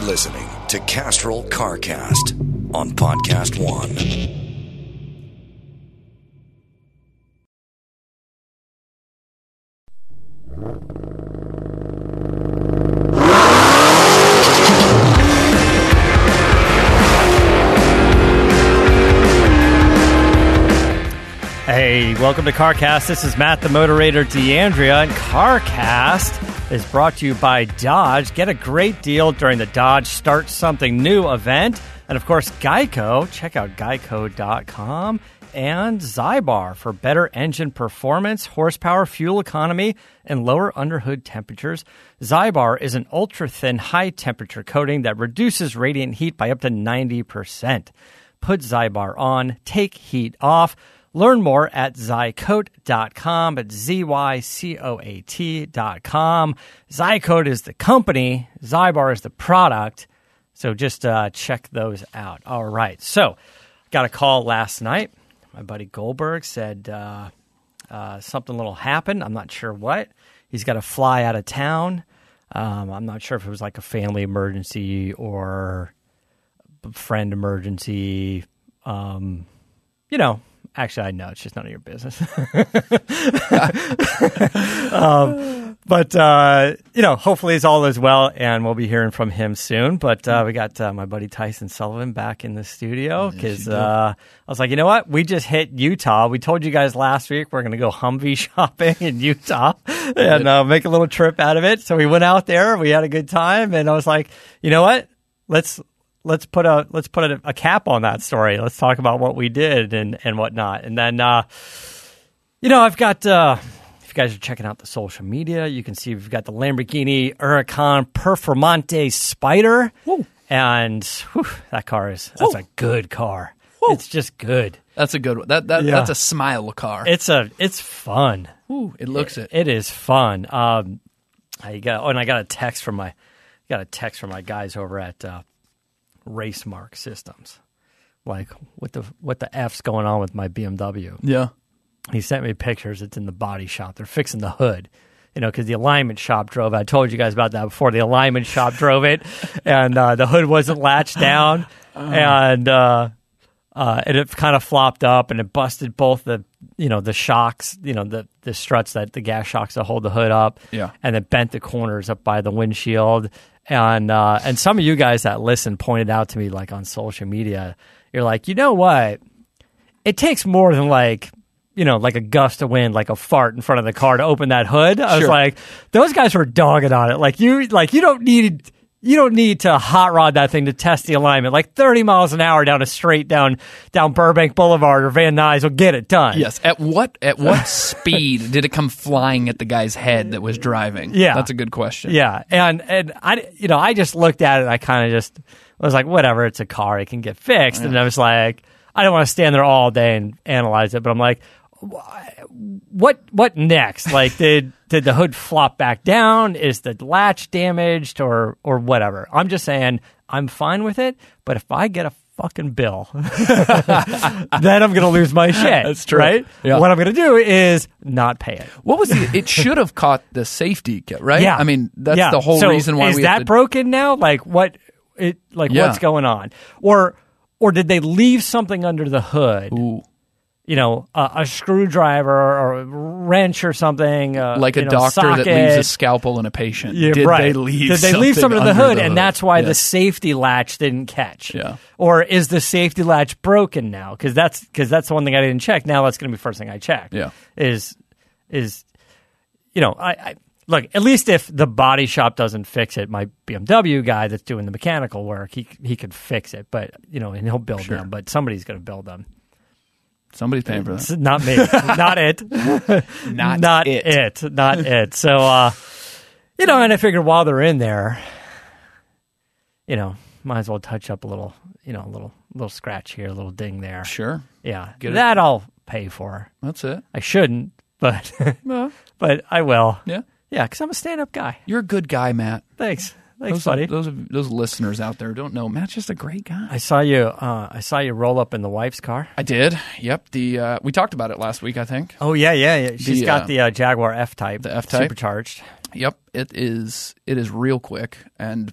You're listening to Castrol CarCast on Podcast One. Hey, welcome to CarCast. This is Matt, the moderator, DeAndrea, and CarCast is brought to you by Dodge. Get a great deal during the Dodge Start Something New event. And of course, Geico. Check out geico.com and Zybar for better engine performance, horsepower, fuel economy, and lower underhood temperatures. Zybar is an ultra thin, high temperature coating that reduces radiant heat by up to 90%. Put Zybar on, take heat off. Learn more at zycoat.com, at Z-Y-C-O-A-T dot com. Zycoat is the company, Zybar is the product. So just uh, check those out. All right. So got a call last night. My buddy Goldberg said uh, uh, something little happened. I'm not sure what. He's got to fly out of town. Um, I'm not sure if it was like a family emergency or friend emergency. Um, you know, actually, I know it's just none of your business. um, but uh, you know, hopefully, it's all as well, and we'll be hearing from him soon. But uh, we got uh, my buddy Tyson Sullivan back in the studio because uh, I was like, you know what? We just hit Utah. We told you guys last week we're going to go Humvee shopping in Utah and uh, make a little trip out of it. So we went out there. We had a good time, and I was like, you know what? Let's let's put a let's put a, a, cap on that story. Let's talk about what we did and and whatnot. And then, uh, you know, I've got. Uh, if you guys are checking out the social media, you can see we've got the Lamborghini Huracan Performante Spyder, Woo. and whew, that car is that's a good car. It's just good. That's a good one. That, that Yeah. that's a smile car. It's a it's fun. Ooh, it looks it. It is fun. Um, I got oh, and I got a text from my got a text from my guys over at uh, Racemark Systems. Like what the what the f's going on with my BMW? Yeah. He sent me pictures. It's in the body shop. They're fixing the hood. You know, because the alignment shop drove. it. I told you guys about that before. The alignment shop drove it, and uh, the hood wasn't latched down, and uh, uh, and it kind of flopped up, and it busted both the you know the shocks, you know the the struts that the gas shocks that hold the hood up, Yeah. and it bent the corners up by the windshield, and uh, and some of you guys that listen pointed out to me like on social media, you're like, you know what, it takes more than like you know, like a gust of wind, like a fart in front of the car to open that hood. I was like, those guys were dogging on it. Like you, like you don't need, you don't need to hot rod that thing to test the alignment. Like 30 miles an hour down a straight down, down Burbank Boulevard or Van Nuys will get it done. Yes. At what at what speed did it come flying at the guy's head that was driving? Yeah. That's a good question. Yeah, and and I, you know, I just looked at it. and I kind of just was like, whatever, it's a car, it can get fixed. And I was like, I don't want to stand there all day and analyze it, but I'm like, what what next? Like, did did the hood flop back down? Is the latch damaged or or whatever? I'm just saying, I'm fine with it. But if I get a fucking bill, then I'm gonna lose my shit. That's true. right? Yeah. What I'm gonna do is not pay it. What was the? It should have caught the safety kit, right? Yeah, I mean, that's Yeah. the whole So reason why is we that to, broken now? Like what? It like Yeah. what's going on? Or or did they leave something under the hood? Ooh. You know, a, a screwdriver or a wrench or something, uh, like a know, doctor that leaves a scalpel in a patient. Yeah, Did right. they leave? Did they leave something in the under hood, and that's why the safety latch didn't catch? Yeah. Or is the safety latch broken now? Because that's because that's the one thing I didn't check. Now that's going to be the first thing I check. Yeah. Is is you know I, I look at least if the body shop doesn't fix it, my BMW guy that's doing the mechanical work, he he could fix it. But you know, and he'll build them. But somebody's going to build them. Somebody's paying for that. not me. not it. Not, not it. it. Not it. So, uh, you know, and I figured while they're in there, you know, might as well touch up a little, you know, a little, little scratch here, a little ding there. Sure, Yeah, Get it. that I'll pay for. that's it. I shouldn't, but Well, but I will. yeah, Yeah, because I'm a stand-up guy. you're a good guy, Matt. Thanks, thanks, Those, buddy. those those listeners out there don't know. Matt's just a great guy. I saw you. Uh, I saw you roll up in the wife's car. I did. Yep. The uh, we talked about it last week. I think. Oh yeah, yeah, yeah. She's The, got uh, the uh, Jaguar F Type, the F-Type? supercharged. Yep. It is. It is real quick. And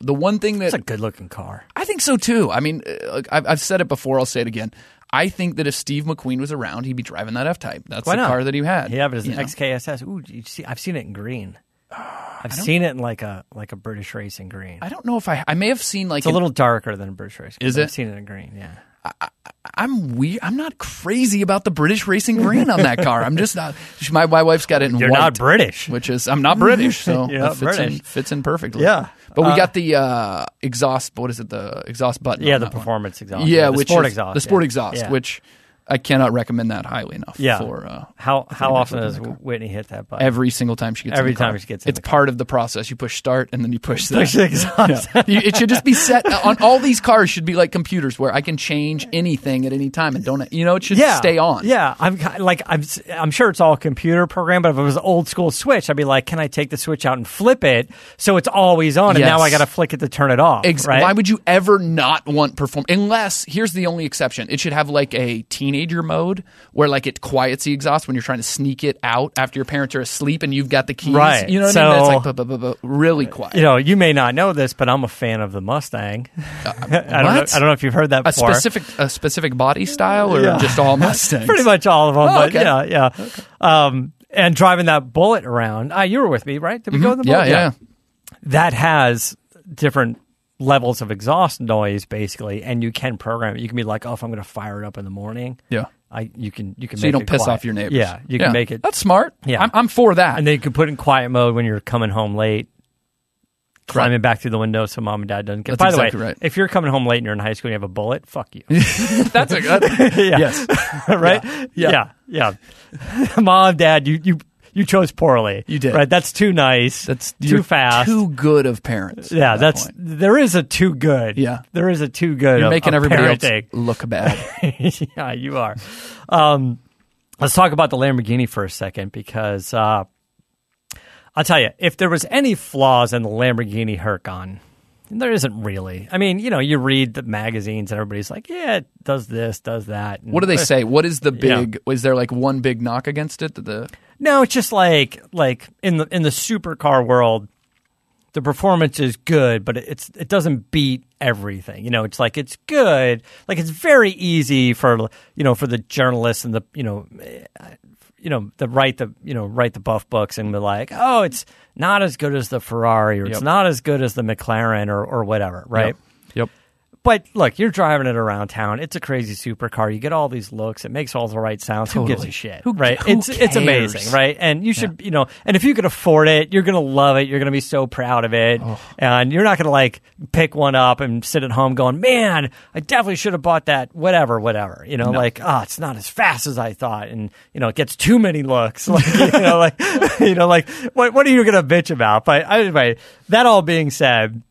the one thing that's a good-looking car. I think so too. I mean, uh, I've, I've said it before. I'll say it again. I think that if Steve McQueen was around, he'd be driving that F Type. That's Why the not? car that he had. Yeah, but it's you an know? XKSS. Ooh, you see, I've seen it in green. I've seen it in like a like a British racing green. I don't know if I. I may have seen like It's a little darker than a British racing. Is it? I've seen it in green. Yeah. I'm weird. I'm not crazy about the British racing green on that car. I'm just not. My, my wife's got it in You're white. not British. which is I'm not British, so You're not fits in fits in perfectly. Yeah. but we Uh, got the uh, exhaust. What is it? The exhaust button. Yeah, the that one. performance exhaust. Yeah, the which sport is- exhaust. The sport yeah. exhaust, Yeah. which I cannot recommend that highly enough. yeah. For uh, how how often does at that car. Whitney hit that button? every single time she gets in Every the car. time she gets in it's part of the process. You push start and then you push the, Push the exhaust. Yeah. It should just be set on all these cars. Should be like computers where I can change anything at any time and don't. You know, it should yeah, stay on. Yeah, I'm like I'm I'm sure it's all computer programmed, but if it was old school switch, I'd be like, can I take the switch out and flip it so it's always on, and now I got to flick it to turn it off. Ex- right? Why would you ever not want perform? Unless here's the only exception: it should have like a teenager mode where like it quiets the exhaust when you're trying to sneak it out after your parents are asleep and you've got the keys. Right. You know what I mean? So- like bu- bu- bu- bu- really quiet. you know, you may not know this, but I'm a fan of the Mustang. I don't know. I don't know if you've heard that a before. specific a specific body style or Yeah. just all Mustangs? Pretty much all of them, Oh, but okay. yeah, yeah. Um, and driving that bullet around. Ah, you were with me, right? Did we go with the Mm-hmm. Yeah, yeah. That has different levels of exhaust noise, basically, and you can program it. You can be like, oh, if I'm going to fire it up in the morning, Yeah. I you can you can make it. So you don't piss quiet. off your neighbors. Yeah, you can make it, That's smart. Yeah. I'm, I'm for that. and then you can put it in quiet mode when you're coming home late. Climbing back through the window so mom and dad doesn't get. That's By exactly the way, right. if you're coming home late and you're in high school and you have a bullet, fuck you. That's a good. yeah. Yes. right? Yeah. Yeah. Yeah. Mom, dad, you, you, you chose poorly. You did. Right. That's too nice. That's too fast. Too good of parents. yeah. that That's, point. there is a too good. Yeah. There is a too good. You're of- making of everybody parenting. else look bad. yeah, you are. Um, let's talk about the Lamborghini for a second because uh, I'll tell you, if there was any flaws in the Lamborghini Huracan, there isn't really. I mean, you know, you read the magazines and everybody's like, yeah, it does this, does that. What do they say? What is the Yeah. big? Was there like one big knock against it? The No, it's just like like in the in the supercar world, the performance is good, but it's it doesn't beat everything. You know, it's like it's good. Like it's very easy for you know for the journalists and the you know you know the write the you know write the buff books and be like, oh, it's not as good as the Ferrari or it's not as good as the McLaren or or whatever, right? Yep. But look, you're driving it around town. It's a crazy supercar. You get all these looks. It makes all the right sounds. Who gives a shit? Who- right? who it's it's amazing, right? And you should, you know, and if you could afford it, you're gonna love it. You're gonna be so proud of it, Oh. and you're not gonna like pick one up and sit at home going, "Man, I definitely should have bought that." Whatever, whatever. You know, like, oh, it's not as fast as I thought, and you know, it gets too many looks. Like, you know, like, you know, like, what what are you gonna bitch about? But anyway, that all being said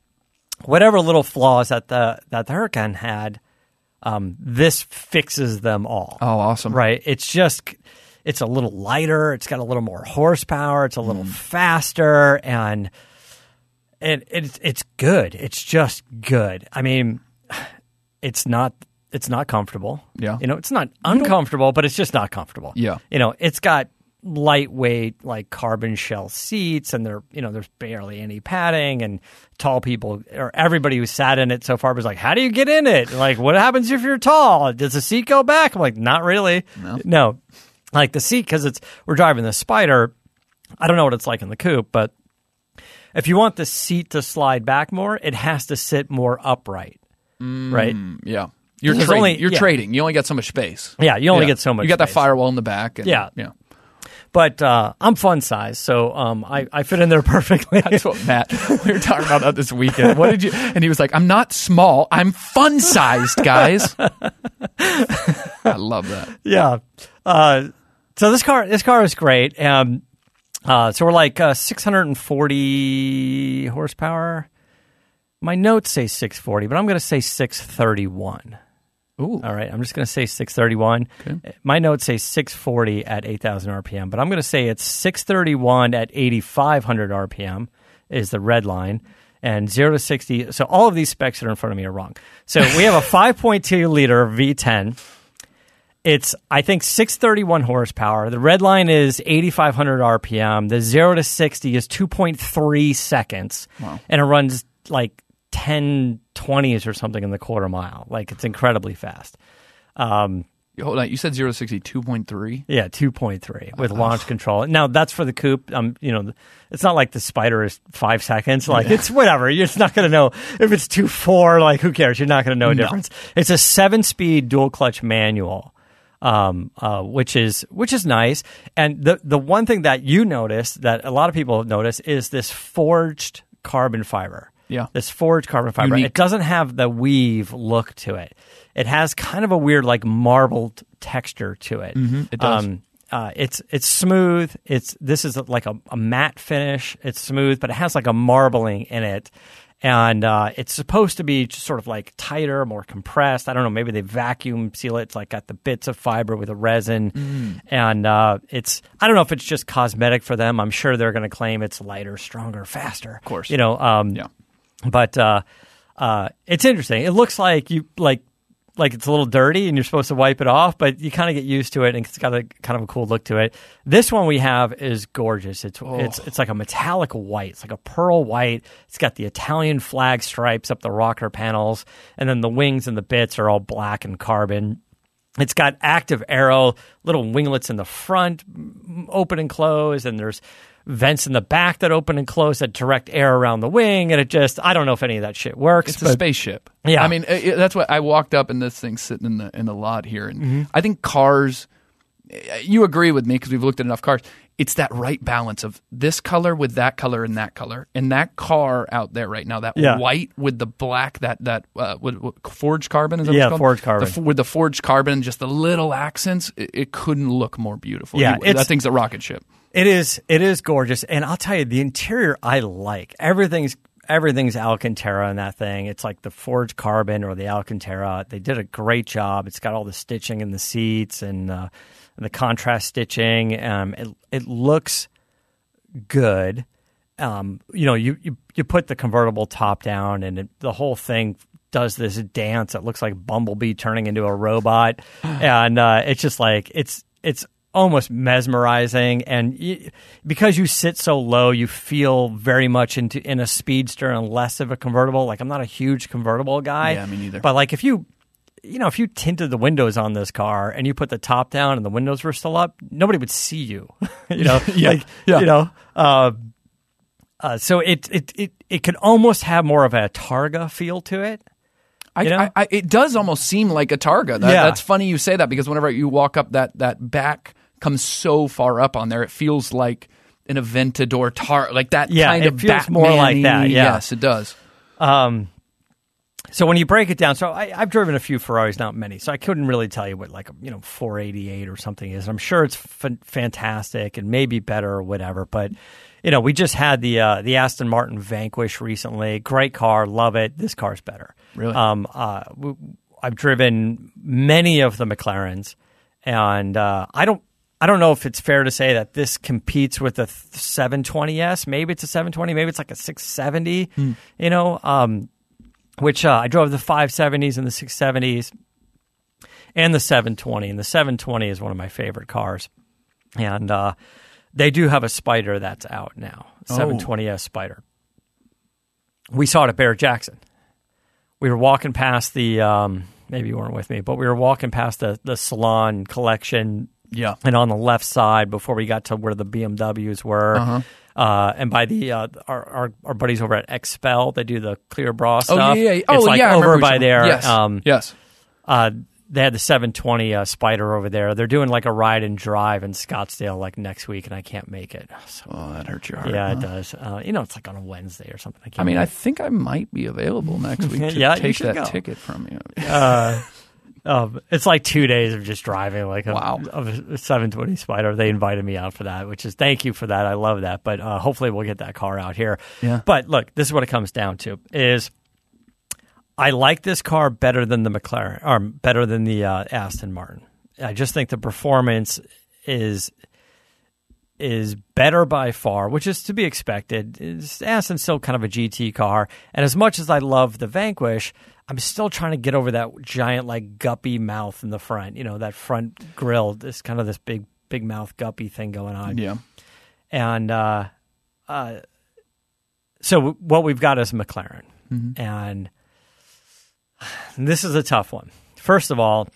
whatever little flaws that the that the Huracan had, um, this fixes them all. Oh, awesome. Right? It's just it's a little lighter. It's got a little more horsepower. It's a little Mm. faster, and and it's it's good. It's just good. I mean, it's not it's not comfortable. Yeah. you know, it's not uncomfortable, but it's just not comfortable. Yeah. you know, it's got lightweight like carbon shell seats and there you know there's barely any padding and tall people or everybody who sat in it so far was like how do you get in it like what happens if you're tall does the seat go back i'm like not really No. no like the seat because it's we're driving the spider i don't know what it's like in the coupe but if you want the seat to slide back more it has to sit more upright right Mm, yeah. You're trading. only- you're yeah. trading. You only get so much space. yeah you only Yeah. get so much You got that firewall in the back. And, Yeah. Yeah. But uh, i'm fun size so um, I, I fit in there perfectly That's what Matt. We were talking about that this weekend. What did you? And he was like, "I'm not small. I'm fun sized, guys." I love that. yeah. Uh, so this car, this car is great. Um, uh, so we're like uh, 640 horsepower. My notes say 640, but I'm going to say 631. Ooh. All right, I'm just going to say 631. My notes say 640 at 8,000 RPM, but I'm going to say it's 631 at 8,500 RPM is the red line, and 0 to 60. So all of these specs that are in front of me are wrong. So we have a 5.2 liter V10. It's I think 631 horsepower. The red line is 8500 RPM. The 0 to 60 is 2.3 seconds. And it runs like 10 20s or something in the quarter mile. Like it's incredibly fast. Um, Hold on. You said zero to sixty two point three. yeah, 2.3 with launch control. Now that's for the coupe. Um, you know, it's not like the Spyder is 5 seconds. Like it's whatever. You're just not going to know if it's 2 4 like who cares? You're not going to know a difference. It's a 7-speed dual clutch manual. Um, uh, which is which is nice, and the the one thing that you notice that a lot of people notice is this forged carbon fiber. Yeah. this forged carbon fiber. Unique. It doesn't have the weave look to it. It has kind of a weird like marbled texture to it. Mm-hmm. it does. Um, uh, it's it's smooth. It's this is like a, a matte finish. It's smooth, but it has like a marbling in it, and uh, it's supposed to be just sort of like tighter, more compressed. I don't know. Maybe they vacuum seal it. It's like got the bits of fiber with a resin, Mm. and uh, it's I don't know if it's just cosmetic for them. I'm sure they're going to claim it's lighter, stronger, faster. Of course. you know. Um, Yeah. But uh, uh, it's interesting. It looks like you like like it's a little dirty and you're supposed to wipe it off, but you kind of get used to it and it's got a kind of a cool look to it. This one we have is gorgeous. It's it's it's like a metallic white. It's like a pearl white. It's got the Italian flag stripes up the rocker panels, and then the wings and the bits are all black and carbon. It's got active arrow, little winglets in the front, open and close, and there's vents in the back that open and close that direct air around the wing. And it just, I don't know if any of that shit works. It's a spaceship. Yeah. I mean, it, that's what I walked up and this thing's sitting in the in the lot here, and Mm-hmm. I think cars. You agree with me because we've looked at enough cars. It's that right balance of this color with that color and that color, and that car out there right now, that Yeah. white with the black, that that uh, what, what, forged carbon is that what Yeah, forged carbon. The with the forged carbon, just the little accents, it, it couldn't look more beautiful. Yeah, You- that thing's a rocket ship. It is. It is gorgeous, and I'll tell you, the interior I like. Everything's everything's Alcantara in that thing. It's like the forged carbon or the Alcantara. They did a great job. It's got all the stitching in the seats and, uh, and the contrast stitching. Um, it it looks good. Um, you know, you, you you put the convertible top down, and it, the whole thing does this dance. It looks like Bumblebee turning into a robot, and uh, it's just like it's it's almost mesmerizing. And y because you sit so low, you feel very much into in a speedster and less of a convertible. Like I'm not a huge convertible guy. Yeah, me neither. But like if you you know, if you tinted the windows on this car and you put the top down and the windows were still up, nobody would see you. you know, Yeah, like, yeah. you know, uh, uh, so it, it it it could almost have more of a Targa feel to it. I, You know? I, I, it does almost seem like a Targa. That, Yeah. That's funny you say that because whenever you walk up, that that back comes so far up on there, it feels like an Aventador Tar, like that Yeah, kind it of feels more like that, yeah. Yes, it does. So when you break it down, so I, I've driven a few Ferraris, not many, so I couldn't really tell you what like you know 488 or something is. I'm sure it's f- fantastic and maybe better or whatever, but you know we just had the uh, the Aston Martin Vanquish recently. Great car, love it. This car's better. Really? Um, uh, I've driven many of the McLarens, and uh, I don't. I don't know if it's fair to say that this competes with a 720s. Maybe it's a 720. Maybe it's like a 670. You know, um, which uh, I drove the 570s and the 670s and the 720. And the 720 is one of my favorite cars. and uh, they do have a spider that's out now, Oh. 720s spider. We saw it at Barrett-Jackson. We were walking past the, um, maybe you weren't with me, but we were walking past the the salon collection Yeah. and on the left side before we got to where the BMWs were. Uh-huh. uh and by the uh, our, our our buddies over at XPEL, they do the clear bra Oh stuff. yeah, yeah. It's Oh like yeah. Over by there. Yes. Um, yes. uh, they had the 720 uh, Spider over there. They're doing like a ride and drive in Scottsdale like next week, and I can't make it. So, Oh, that hurts your heart. yeah, it does. Uh, you know, it's like on a Wednesday or something. I, can't I mean, I think I might be available next week to Yeah, take that go. ticket from you. um, it's like two days of just driving like a, Wow. of a 720 Spider. They invited me out for that, which is thank you for that. I love that. But uh, hopefully we'll get that car out here. Yeah. But look, this is what it comes down to: is I like this car better than the McLaren, or better than the uh, Aston Martin. I just think the performance is is better by far, which is to be expected. Aston's still kind of a GT car, and as much as I love the Vanquish, I'm still trying to get over that giant like guppy mouth in the front. You know, that front grill, this kind of this big big mouth guppy thing going on Yeah. and uh, uh, so what we've got is McLaren, and this is a tough one. First of all,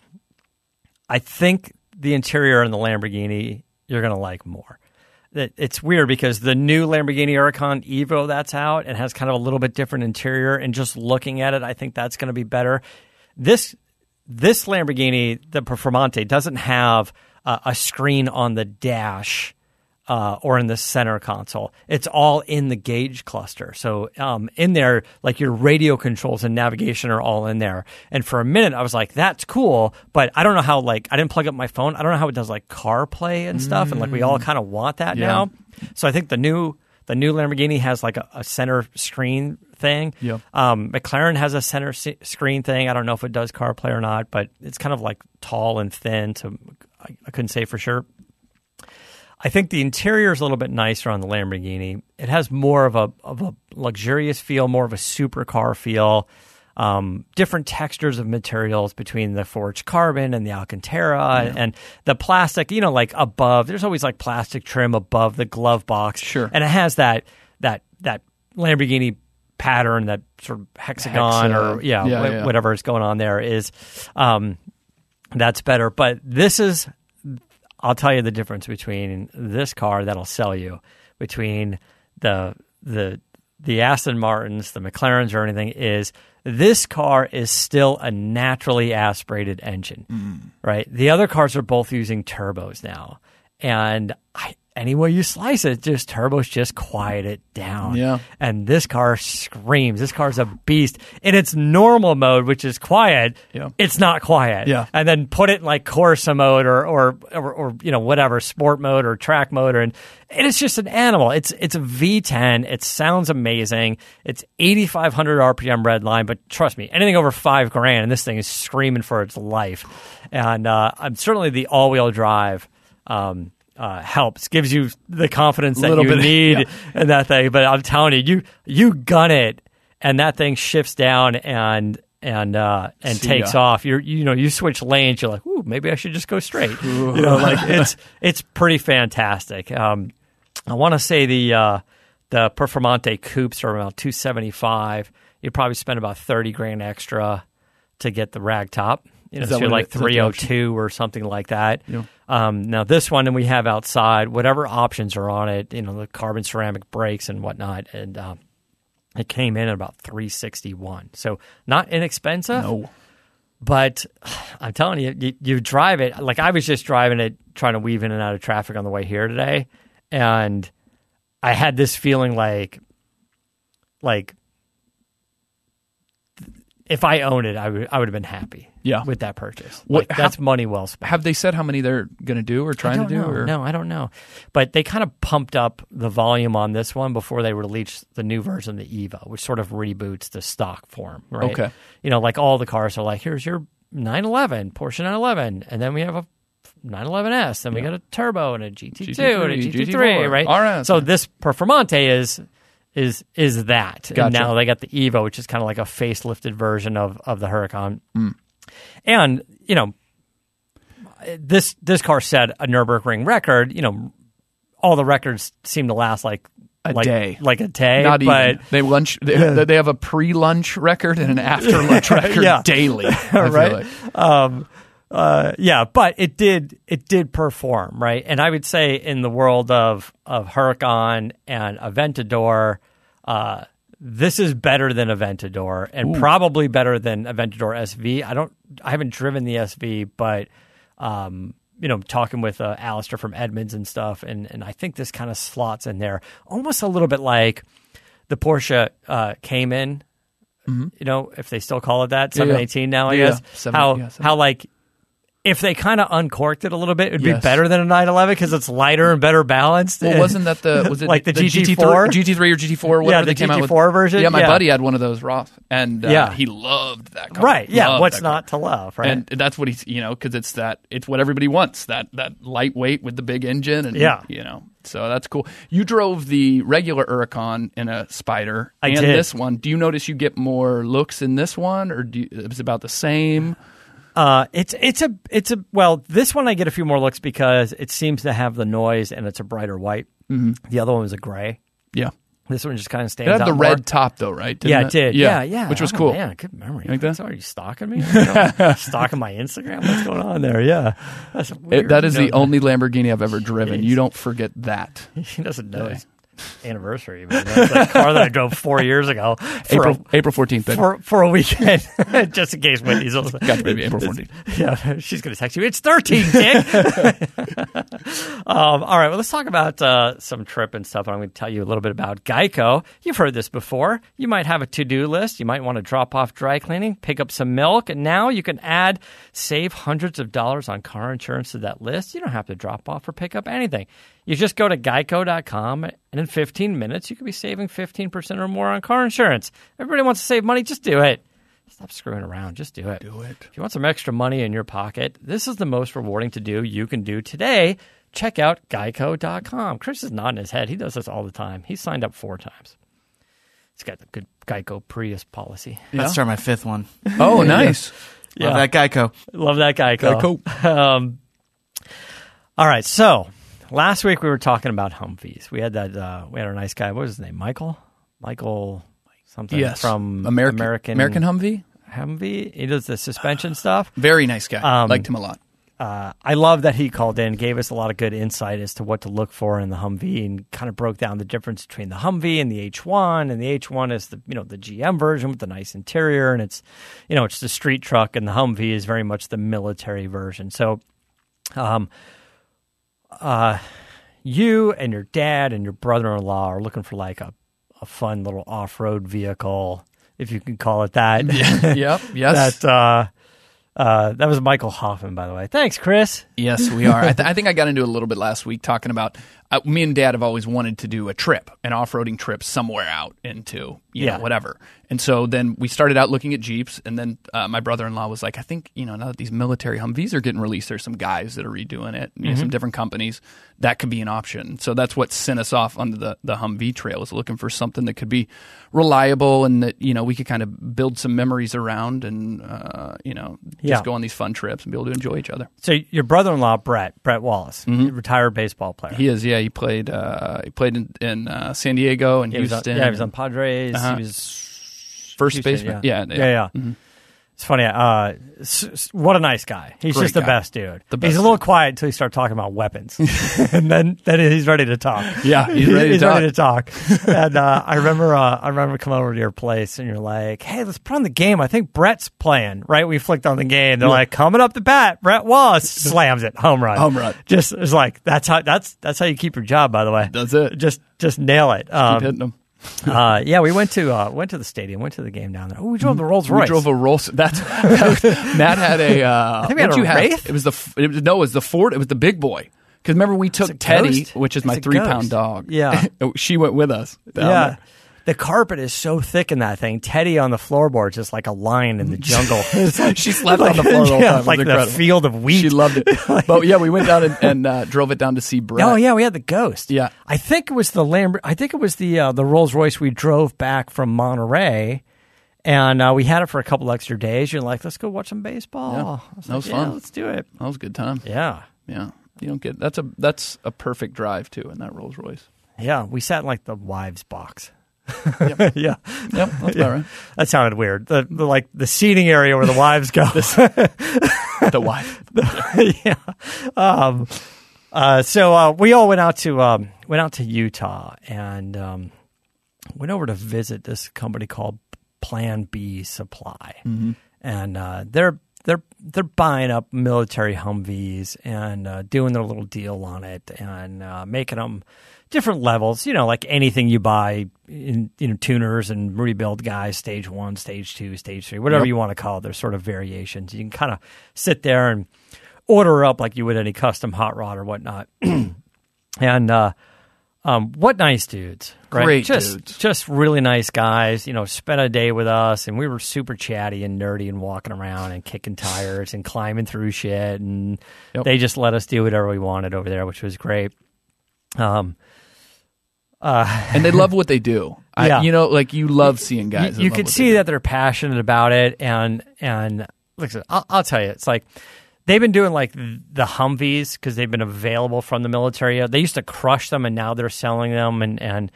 I think the interior in the Lamborghini you're going to like more. That it's weird because the new Lamborghini Huracan Evo that's out and has kind of a little bit different interior, and just looking at it, I think that's going to be better. This this Lamborghini, the Performante, doesn't have uh, a screen on the dash uh, or in the center console. It's all in the gauge cluster. So um, in there, like your radio controls and navigation are all in there. And for a minute, I was like, "That's cool," but I don't know how. Like, I didn't plug up my phone. I don't know how it does like CarPlay and stuff. And like, we all kind of want that Yeah. now. So I think the new the new Lamborghini has like a, a center screen thing. Yeah. Um, McLaren has a center s- screen thing. I don't know if it does CarPlay or not, but it's kind of like tall and thin. So I, I couldn't say for sure. I think the interior is a little bit nicer on the Lamborghini. It has more of a of a luxurious feel, more of a supercar feel. Um, different textures of materials between the forged carbon and the Alcantara and the plastic. You know, like above. There's always like plastic trim above the glove box. Sure. and it has that that that Lamborghini pattern, that sort of hexagon Hexa. or yeah, Yeah, wh- yeah. whatever is going on there is. Um, that's better. But this is, I'll tell you the difference between this car that'll sell you between the the the Aston Martins, the McLarens, or anything is this car is still a naturally aspirated engine, Mm. right? The other cars are both using turbos now, and I, any way you slice it, just turbos just quiet it down. Yeah. And this car screams. This car's a beast in its normal mode, which is quiet. Yeah. It's not quiet. Yeah. And then put it in like Corsa mode or, or, or, or, you know, whatever, sport mode or track mode. Or, and it's just an animal. It's, it's a V10. It sounds amazing. It's 8,500 RPM red line, but trust me, anything over five grand, and this thing is screaming for its life. And, uh, I'm certainly the all wheel drive, um, uh, helps gives you the confidence that you bit, need yeah. in that thing. But I'm telling you, you you gun it, and that thing shifts down and and uh, and See takes ya. off. You're you know you switch lanes. You're like, ooh, maybe I should just go straight. You know, like it's it's pretty fantastic. Um, I want to say the uh, the Performante coupes are about 275. You probably spend about 30 grand extra to get the rag top. You know, so you're like it- is that the option? 302 or something like that. Yeah. Um, now this one, and we have outside whatever options are on it. You know, the carbon ceramic brakes and whatnot, and um, it came in at about 361. So not inexpensive. No. But I'm telling you, you, you drive it. Like I was just driving it, trying to weave in and out of traffic on the way here today, and I had this feeling like, like, if I owned it, I would I would have been happy. Yeah. with that purchase. What- Like, that's money well spent. Have they said how many they're going to do or trying to do? know. Or? No, I don't know. But they kind of pumped up the volume on this one before they released the new version, the Evo, which sort of reboots the stock form, right? Okay. You know, like all the cars are like, here's your 911, Porsche 911, and then we have a 911S, then we got a turbo and a GT2 and a GT3, GT3, right? RS. So this Performante is is is that. And now they got the Evo, which is kind of like a facelifted version of of the Huracan. Hmm. And, you know, this this car set a Nurburgring record. You know, all the records seem to last like A like, day. like a day. Not but even. They lunch. They, they have a pre-lunch record and an after-lunch record Yeah. daily. Right? like. Um, uh, yeah, but it did it did perform right, and I would say in the world of of Huracan and Aventador, uh, this is better than Aventador, and probably better than Aventador SV. I don't, I haven't driven the SV, but um, you know, talking with uh, Alistair from Edmunds and stuff, and and I think this kind of slots in there, almost a little bit like the Porsche uh, Cayman. You know, if they still call it that, Mm-hmm. Yeah, yeah. 718 now, I Yeah, guess. yeah. Seven- how yeah, seven- how like if they kind of uncorked it a little bit, it would Yes. be better than a 911 because it's lighter and better balanced. Well, wasn't that the was it Like the GT3, GT4? GT3 or GT4 or whatever Yeah, the they came out with? GT4 version, Yeah, my yeah. buddy had one of those Roth, and uh, Yeah. he loved that car. right? Yeah, Loved what's that car. not to love, right? And that's what he's, you know, because it's that, it's what everybody wants that that lightweight with the big engine, and Yeah. you know, so that's cool. You drove the regular Huracan in a Spider, I and did. this one. Do you notice you get more looks in this one, or do you, it was about the same? Uh, it's it's a it's a well. This one I get a few more looks because it seems to have the noise and it's a brighter white. Mm-hmm. The other one was a gray. Yeah, This one just kind of it stands had out the more. red top though, right? Didn't Yeah, it did. Yeah, yeah. which was Oh, cool. Man, good memory. like that? So are you stalking me? Stalking my Instagram? What's going on there? Yeah, that's It- that is You the only Lamborghini I've ever driven. You don't forget that. He doesn't know his anniversary. Man. That's a car that I drove four years ago for April a, April fourteenth, for, for a weekend, just in case Whitney's. also- Gotcha, baby. April fourteenth. Yeah, she's going to text you. It's 13, Dick. um, all right, well, let's talk about uh, some trip and stuff. I'm going to tell you a little bit about Geico. You've heard this before. You might have a to do list. You might want to drop off dry cleaning, pick up some milk, and now you can add, save hundreds of dollars on car insurance to that list. You don't have to drop off or pick up anything. You just go to geico.com, and in 15 minutes, you could be saving 15% or more on car insurance. Everybody wants to save money. Just do it. Stop screwing around. Just do it. Do it. If you want some extra money in your pocket, this is the most rewarding to do you can do today. Check out geico.com. Chris is nodding his head. He does this all the time. He's signed up four times. He's got the good Geico Prius policy. Let's start my fifth one. Oh, nice. Love that Geico. Love that Geico. Um, all right. So last week we were talking about Humvees. We had that. Uh, we had our nice guy. What was his name? Michael. Michael. Something Yes, from American American American Humvee. Humvee. He does the suspension stuff. Very nice guy. Um, Liked him a lot. uh, I love that he called in, gave us a lot of good insight as to what to look for in the Humvee, and kind of broke down the difference between the Humvee and the H1. And the H1 is the you know the GM version with the nice interior, and it's you know it's the street truck, and the Humvee is very much the military version. So, um, uh, you and your dad and your brother-in-law are looking for like a a fun little off-road vehicle, if you can call it that. yep. Yes. that uh, uh, that was Michael Hoffman, by the way. Thanks, Chris. Yes, we are. I, th- I think I got into it a little bit last week talking about uh, me and Dad have always wanted to do a trip, an off-roading trip somewhere out into you Yeah. know whatever. And so then we started out looking at Jeeps, and then uh, my brother-in-law was like, "I think you know now that these military Humvees are getting released, there's some guys that are redoing it, you know, some different companies that could be an option." So that's what sent us off onto the the Humvee trail, was looking for something that could be reliable and that you know we could kind of build some memories around, and uh, you know just Yeah. go on these fun trips and be able to enjoy each other. So your brother-in-law, Brett, Brett Wallace, retired baseball player. He is, yeah. He played. Uh, he played in, in uh, San Diego and He was on, Houston. yeah, he was on Padres. Uh-huh. He was first Houston, baseman. Yeah, Yeah, yeah. yeah. It's funny. Uh, s- s- what a nice guy. He's Great just the guy. best dude. The He's best a little quiet until you start talking about weapons, and then then he's ready to talk. Yeah, he's ready to he's talk. ready to talk. and uh, I remember, uh, I remember coming over to your place, and you're like, "Hey, let's put on the game. I think Brett's playing." Right? We flicked on the game. They're like, "Coming up the bat, Brett Wallace slams it, home run, Home run. Just it's like that's how that's that's how you keep your job. By the way, That's it. Just just nail it. Keep Um, hitting them. uh, yeah, we went to uh, went to the stadium, went to the game down there. Oh, we drove the Rolls We Royce. drove a Rolls. That's Matt had a. Uh, think we had a you have? Wraith? It was the. It was, no, it was the Ford. It was the big boy. Because remember we took Teddy, ghost? which is my It's a three ghost. pound dog. Yeah. she went with us. down yeah. there. The carpet is so thick in that thing. Teddy on the floorboard, just like a lion in the jungle. She slept on the floor the whole yeah, time. It was like the field of wheat. She loved it. but yeah, we went down and, and uh, drove it down to see Brett. Oh yeah, we had the ghost. Yeah. I think it was the Lambert. I think it was the uh, the Rolls Royce we drove back from Monterey, And uh, we had it for a couple extra days. You're like, let's go watch some baseball. Yeah. Was That like, was yeah, fun. let's do it. That was a good time. Yeah. Yeah. You don't get that's a that's a perfect drive too in that Rolls Royce. Yeah. We sat in like the wives box. Yep. yeah. Yep, that's about right. That sounded weird. The, the like the seating area where the wives go. The wife. yeah. Um, uh, so uh, we all went out to um, went out to Utah and um, went over to visit this company called Plan B Supply, and uh, they're they're they're buying up military Humvees and uh, doing their little deal on it and uh, making them different levels. You know, like anything you buy in you know tuners and rebuild guys, stage one, stage two, stage three, whatever Yep. you want to call it. There's sort of variations. You can kind of sit there and order up like you would any custom hot rod or whatnot. and uh, um, what nice dudes, right? Great just, dudes. just really nice guys. You know, spent a day with us, and we were super chatty and nerdy and walking around and kicking tires and climbing through shit, and Yep. they just let us do whatever we wanted over there, which was great. Um, And they love what they do. I, Yeah. you know, like you love seeing guys. you, you could see that they're passionate about it, and and like I'll, I'll tell you, it's like they've been doing like the Humvees because they've been available from the military. They used to crush them, and now they're selling them, and and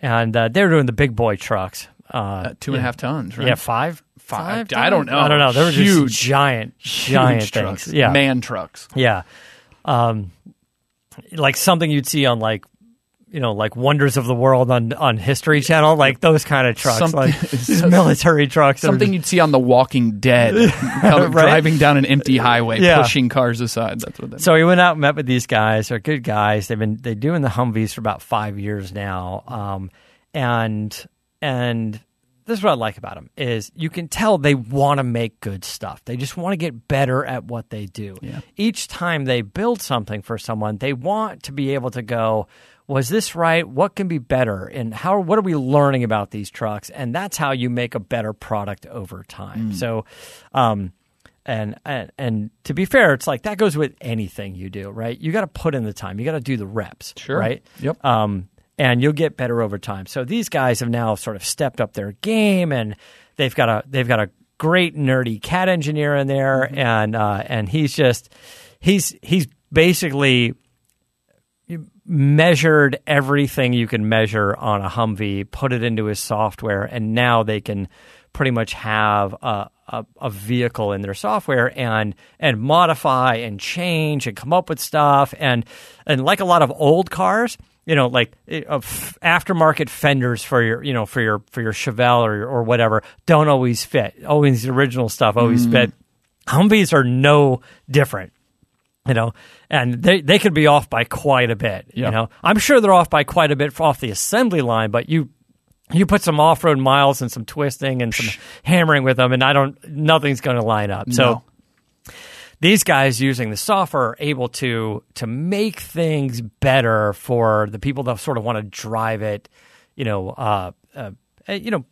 and uh, they're doing the big boy trucks. Uh, uh, two and a half tons, right? yeah, five, Five. five. I don't know. I don't know. They were Huge. just giant, Huge giant things. trucks. Yeah, man trucks. yeah. Um, like something you'd see on like, you know, like Wonders of the World on on History Channel, like those kind of trucks, Something- like these military trucks. Something you'd see on The Walking Dead, Right? driving down an empty highway, Yeah. pushing cars aside. That's what. They So we went out and met with these guys. They're good guys. They've been they doing the Humvees for about five years now, um, and and this is what I like about them is you can tell they want to make good stuff. They just want to get better at what they do. Yeah. Each time they build something for someone, they want to be able to go. Was this right? What can be better? And how? What are we learning about these trucks? And that's how you make a better product over time. So, um, and, and and to be fair, it's like that goes with anything you do, right? You got to put in the time. You got to do the reps, Sure. right? Yep. Um, and you'll get better over time. So these guys have now sort of stepped up their game, and they've got a they've got a great nerdy cat engineer in there, and uh, and he's just he's he's basically measured everything you can measure on a Humvee, put it into his software, and now they can pretty much have a, a, a vehicle in their software and and modify and change and come up with stuff and and like a lot of old cars. You know, like eh, of aftermarket fenders for your, you know, for your for your Chevelle or or whatever, don't always fit. Always the original stuff always fit. Humvees are no different you know, and they they could be off by quite a bit. Yeah. You know, I'm sure they're off by quite a bit off the assembly line, but you you put some off road miles and some twisting and some hammering with them, and I don't nothing's going to line up. So No. these guys using the software are able to to make things better for the people that sort of want to drive it. You know, uh, uh, eh, you know,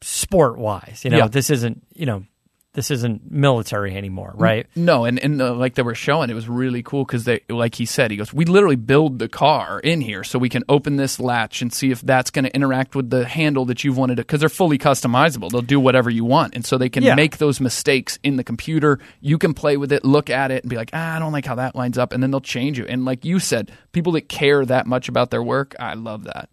sport wise. You know, Yeah. this isn't you know. This isn't military anymore, right? No, and and uh, like they were showing, it was really cool because they, like he said, he goes, we literally build the car in here so we can open this latch and see if that's going to interact with the handle that you've wanted to, because they're fully customizable. They'll do whatever you want, and so they can Yeah. make those mistakes in the computer. You can play with it, look at it, and be like, ah, I don't like how that lines up, and then they'll change you. And like you said, people that care that much about their work, I love that.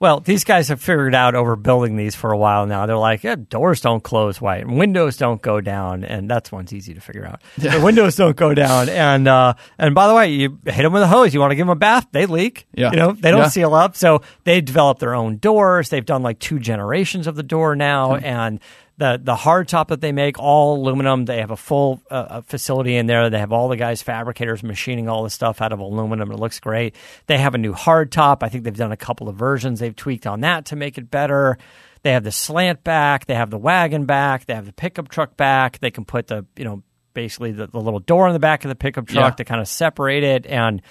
Well, these guys have figured out over building these for a while now. They're like, yeah, doors don't close right, and windows don't go down, and that's one's easy to figure out. The windows don't go down, and uh, and by the way, you hit them with a hose. You want to give them a bath, they leak. Yeah. you know they don't Yeah. seal up. So they develop their own doors. They've done like two generations of the door now, and the the hard top that they make all aluminum. They have a full uh, uh, facility in there. They have all the guys fabricators machining all the stuff out of aluminum. It looks great. They have a new hard top. I think they've done a couple of versions. They've tweaked on that to make it better. They have the slant back. They have the wagon back. They have the pickup truck back. They can put the you know basically the, the little door in the back of the pickup truck Yeah. to kind of separate it and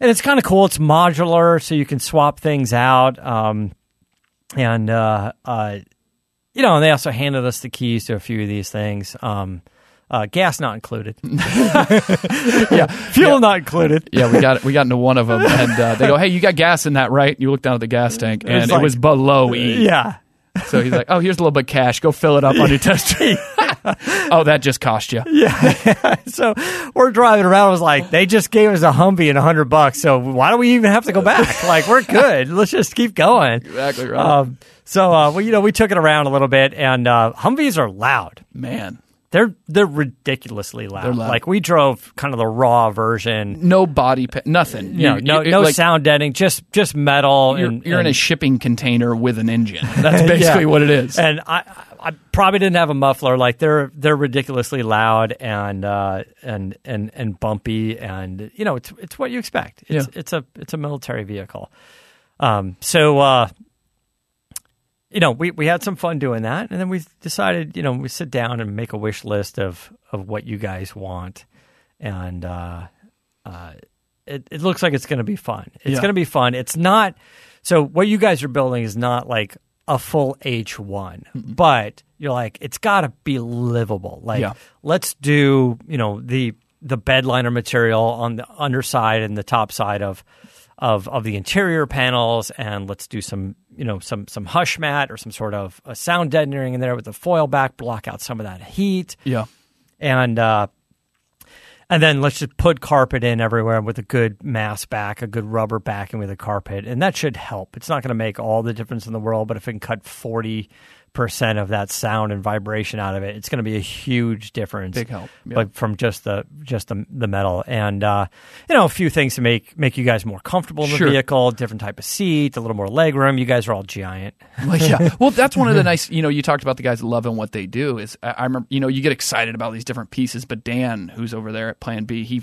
and it's kind of cool. It's modular, so you can swap things out. Um, and uh, uh, you know, and they also handed us the keys to a few of these things. Um, uh, gas not included. Yeah, Fuel not included. Yeah, we got we got into one of them, and uh, they go, "Hey, you got gas in that, right?" You look down at the gas tank, and was it was below E. Yeah. So he's like, "Oh, here's a little bit of cash. Go fill it up on your tester." oh, that just cost you. Yeah. so we're driving around. I was like, they just gave us a Humvee and a hundred bucks. So why do we even have to go back? Like, we're good. Let's just keep going. Exactly right. Um, so, uh, well, you know, we took it around a little bit, and uh, Humvees are loud. Man, They're they're ridiculously loud. They're loud. Like we drove kind of the raw version. no body, pa- nothing. You know, You- no you- no like, sound deadening, just just metal. You're, and, you're in a shipping container with an engine. That's basically Yeah. what it is. And I, I probably didn't have a muffler. Like they're they're ridiculously loud and uh, and and and bumpy, and you know it's it's what you expect. It's Yeah. it's a it's a military vehicle. Um, so uh, you know we we had some fun doing that, and then we decided you know we sit down and make a wish list of of what you guys want, and uh, uh, it it looks like it's going to be fun. It's Yeah. going to be fun. It's not so what you guys are building is not like a full H one, but you're like it's got to be livable. Like Yeah. let's do you know the the bed liner material on the underside and the top side of of of the interior panels, and let's do some you know some some hush mat or some sort of a sound deadening in there with the foil back, block out some of that heat yeah. and uh, and then let's just put carpet in everywhere with a good mass back, a good rubber backing with a carpet, and that should help. It's not going to make all the difference in the world, but if it can cut forty percent of that sound and vibration out of it, it's going to be a huge difference. Big help, yeah. But from just the just the, the metal and uh, you know a few things to make make you guys more comfortable in the Sure. vehicle, different type of seat, a little more leg room. You guys are all giant. Well, yeah. Well, that's one of the nice, you know, you talked about the guys loving what they do. Is I, I remember, you know, you get excited about these different pieces, but Dan, who's over there at Plan B, he,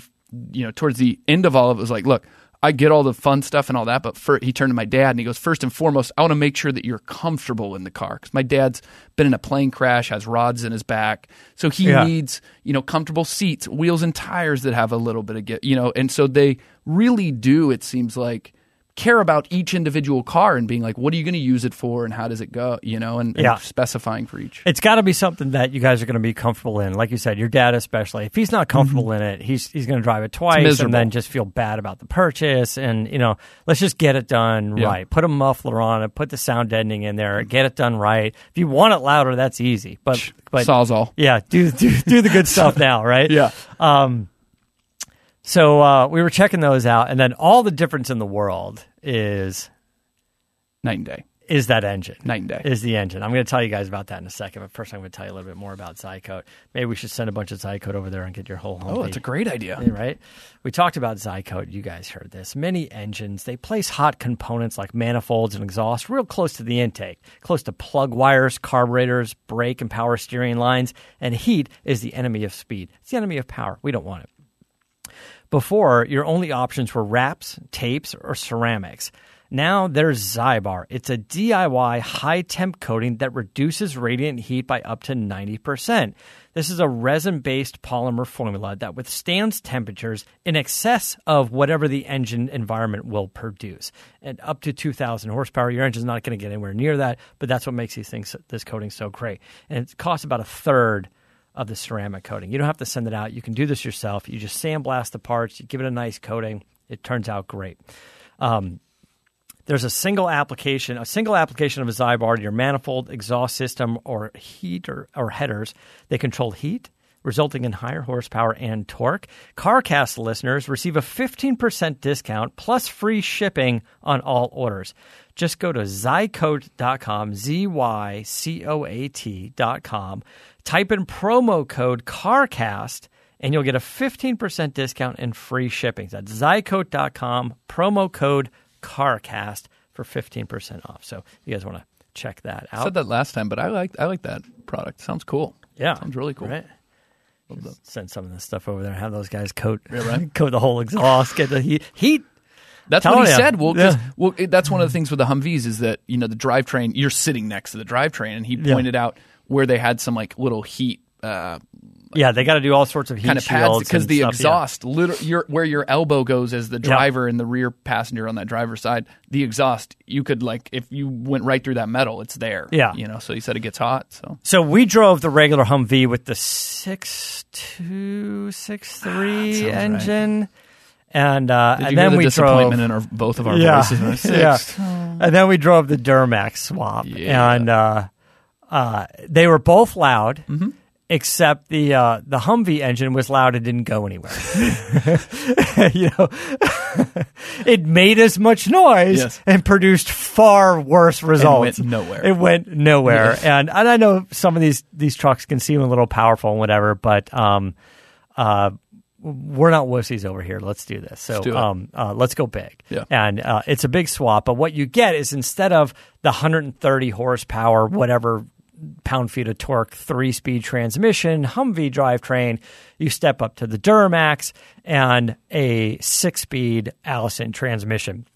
you know, towards the end of all of it was like, look, I get all the fun stuff and all that, but for, he turned to my dad and he goes, first and foremost, I want to make sure that you're comfortable in the car because my dad's been in a plane crash, has rods in his back, so he Yeah. needs, you know, comfortable seats, wheels and tires that have a little bit of get, you know, and so they really do. It seems like care about each individual car and being like, what are you going to use it for and how does it go, you know, and, and Yeah. specifying for each. It's got to be something that you guys are going to be comfortable in. Like you said, your dad especially. If he's not comfortable Mm-hmm. in it, he's he's going to drive it twice and then just feel bad about the purchase. And you know, let's just get it done Yeah. right. Put a muffler on it. Put the sound deadening in there. Get it done right. If you want it louder, that's easy. But but Sawzall. yeah, do do do the good stuff now, right? Yeah. So uh, we were checking those out, and then all the difference in the world is Night and day. is that engine. Night and day. Is the engine. I'm going to tell you guys about that in a second, but first I'm going to tell you a little bit more about Zycoat. Maybe we should send a bunch of Zycoat over there and get your whole home. Oh, that's a great idea. Right? We talked about Zycoat. You guys heard this. Many engines, they place hot components like manifolds and exhaust real close to the intake, close to plug wires, carburetors, brake and power steering lines, and heat is the enemy of speed. It's the enemy of power. We don't want it. Before, your only options were wraps, tapes, or ceramics. Now there's Zybar. It's a DIY high temp coating that reduces radiant heat by up to 90%. This is a resin based polymer formula that withstands temperatures in excess of whatever the engine environment will produce. And up to 2,000 horsepower, your engine's not going to get anywhere near that, but that's what makes these things, this coating so great. And it costs about a third of the ceramic coating. You don't have to send it out. You can do this yourself. You just sandblast the parts, you give it a nice coating. It turns out great. Um, there's a single application, a single application of a Zybar to your manifold, exhaust system, or heater or headers. They control heat, resulting in higher horsepower and torque. CarCast listeners receive a 15% discount plus free shipping on all orders. Just go to zycoat.com, Z Y C O A T.com, type in promo code CARCAST, and you'll get a 15% discount and free shipping. That's zycoat.com, promo code CARCAST for 15% off. So you guys want to check that out. I said that last time, but I like I like that product. Sounds cool. Yeah, sounds really cool. Right? Send some of this stuff over there. Have those guys coat right. coat the whole exhaust. Get the heat. Heat. That's what he ya. said. Well, Yeah. well, it- that's one of the things with the Humvees is that you know the drivetrain. You're sitting next to the drivetrain, and he Yeah. pointed out where they had some like little heat uh, Yeah, they got to do all sorts of heat kind of pads because the stuff, yeah. exhaust, liter- your, where your elbow goes as the driver and the rear passenger on that driver's side, the exhaust, you could like if you went right through that metal, it's there. Yeah. you know. So he said it gets hot. So So we drove the regular Humvee with the six two six three engine. right. And uh, and then the we drove. in our both of our Yeah. voices? Yeah. and then we drove the Duramax swap, Yeah. and uh, uh, they were both loud. Mm-hmm. Except the uh, the Humvee engine was loud and didn't go anywhere. you know, it made as much noise Yes. and produced far worse results. went nowhere. It went nowhere. And and I know some of these these trucks can seem a little powerful and whatever, but um, uh, we're not wussies over here. Let's do this. So Let's do um, uh, let's go big. Yeah. And uh, it's a big swap. But what you get is instead of the 130 horsepower, whatever pound feet of torque, three speed transmission, Humvee drivetrain, you step up to the Duramax and a six speed Allison transmission.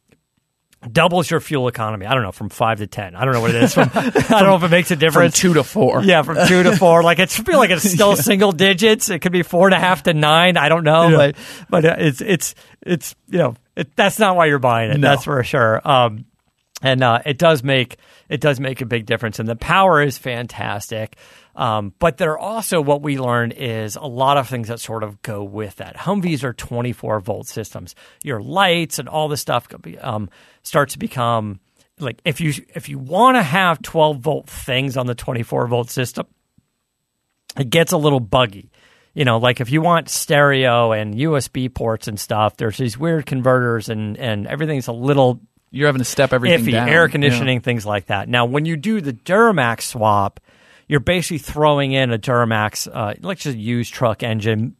Doubles your fuel economy. I don't know, from five to 10. I don't know what it is. From, I don't know if it makes a difference. From two to four. Yeah, from two to four. Like it's feel like it's still single digits. It could be four and a half to nine. I don't know, but but uh, it's it's it's you know it, that's not why you're buying it. No. That's for sure. Um, and uh, it does make it does make a big difference, and the power is fantastic. Um, but there are also what we learned is a lot of things that sort of go with that. Humvees are 24 volt systems. Your lights and all this stuff um, starts to become like if you if you want to have 12 volt things on the 24 volt system, it gets a little buggy. You know, like if you want stereo and USB ports and stuff, there's these weird converters and and everything's a little You're having to step everything iffy, down. air conditioning, things like that. Now, when you do the Duramax swap, you're basically throwing in a Duramax, uh, let's just use truck engine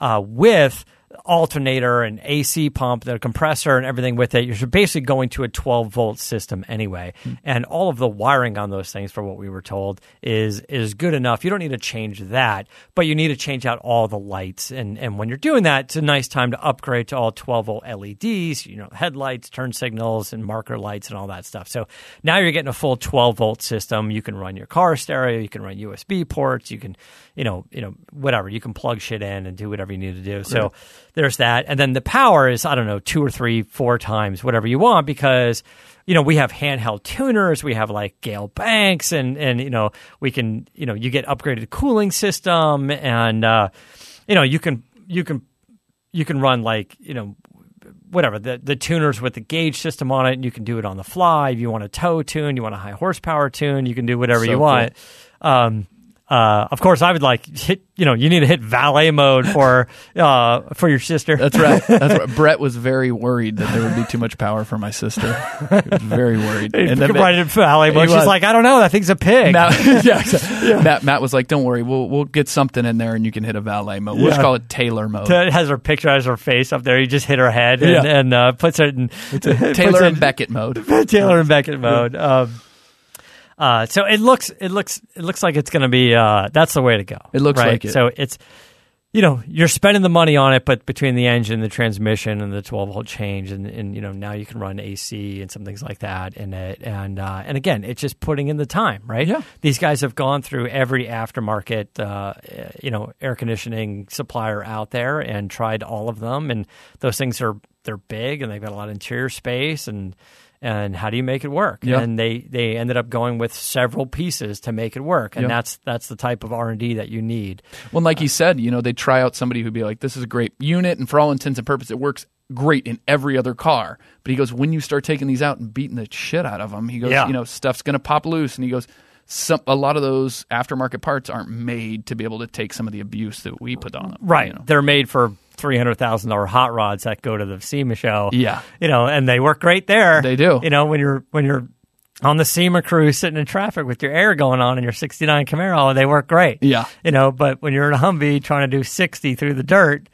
uh, with alternator and AC pump, the compressor and everything with it. You're basically going to a 12 volt system anyway, hmm. and all of the wiring on those things, for what we were told, is is good enough. You don't need to change that, but you need to change out all the lights. And and when you're doing that, it's a nice time to upgrade to all 12 volt LEDs. You know, headlights, turn signals, and marker lights, and all that stuff. So now you're getting a full 12 volt system. You can run your car stereo. You can run USB ports. You can, you know, you know, whatever. You can plug shit in and do whatever you need to do. So there's that. And then the power is, I don't know, two or three, four times, whatever you want, because, you know, we have handheld tuners, we have like Gale Banks, and, and, you know, we can, you know, you get upgraded cooling system, and, uh, you know, you can, you can, you can run like, you know, whatever the the tuners with the gauge system on it and you can do it on the fly if you want a tow tune you want a high horsepower tune you can do whatever So you want um uh, of course, I would like hit. You know, you need to hit valet mode for uh, for your sister. That's right. That's right. Brett was very worried that there would be too much power for my sister. He was very worried. and then right in valet mode. He She's was. like, I don't know. That thing's a pig. Matt, yeah, exactly. Matt, Matt was like, "Don't worry, we'll we'll get something in there, and you can hit a valet mode. We'll just call it Taylor mode. It has her picture, has her face up there. You just hit her head and, Yeah. and uh, puts it in Taylor and Beckett mode. Taylor and Beckett mode. Um, uh, so it looks it looks it looks like it's going to be uh, that's the way to go. It looks right? like it. So it's you know you're spending the money on it, but between the engine, the transmission, and the 12 volt change, and, and you know now you can run AC and some things like that in it, and uh, and again, it's just putting in the time, right? Yeah. These guys have gone through every aftermarket, uh, you know, air conditioning supplier out there and tried all of them, and those things are they're big and they've got a lot of interior space and and how do you make it work? Yeah. And they they ended up going with several pieces to make it work, and Yeah. that's that's the type of R and D that you need. Well, like he uh, said, you know, they try out somebody who'd be like, "This is a great unit, and for all intents and purposes, it works great in every other car." But he goes, "When you start taking these out and beating the shit out of them, he goes, Yeah. you know, stuff's going to pop loose." And he goes, "Some a lot of those aftermarket parts aren't made to be able to take some of the abuse that we put on them." Right. you know? They're made for three hundred thousand dollar hot rods that go to the SEMA show. Yeah. You know, and they work great there. They do. You know, when you're when you're on the SEMA crew sitting in traffic with your air going on in your sixty nine Camaro, they work great. Yeah. You know, but when you're in a Humvee trying to do sixty through the dirt,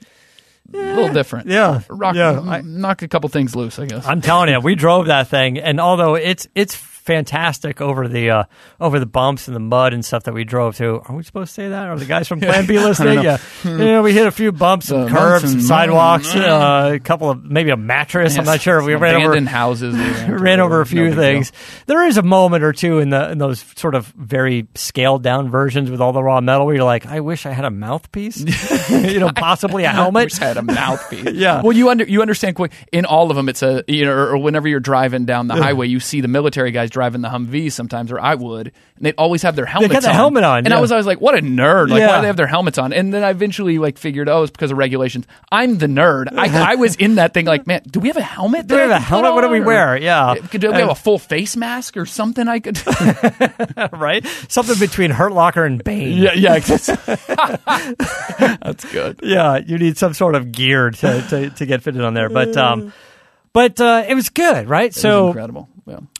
a little different. Yeah. Rock, Yeah. knock a couple things loose, I guess. I'm telling you, we drove that thing, and although it's it's fantastic over the uh, over the bumps and the mud and stuff that we drove through. Are we supposed to say that? Are the guys from Plan B listening? Yeah, you know, we hit a few bumps, and curves, and and sidewalks, uh, a couple of maybe a mattress. I'm not sure. We ran over houses. we ran ran over a few No things. There is a moment or two in the in those sort of very scaled down versions with all the raw metal where you're like, I wish I had a mouthpiece, you know, possibly a helmet. Wish I had a mouthpiece. Yeah. Well, you under you understand quick. In all of them, it's a you know, or whenever you're driving down the highway, you see the military guys driving the Humvee sometimes, or I would, and they'd always have their helmets They got the on. helmet on, And yeah. I was always like, what a nerd. Like, Yeah. why do they have their helmets on? And then I eventually like figured, oh, it's because of regulations. I'm the nerd. I, I was in that thing like, man, do we have a helmet? Do we have a helmet? What do we wear? Or- Yeah. Could do we have a full face mask or something I could right? Something between Hurt Locker and Bane. Yeah, yeah. That's good. Yeah, you need some sort of gear to, to, to get fitted on there. But um, but uh, it was good, right? It was so, incredible.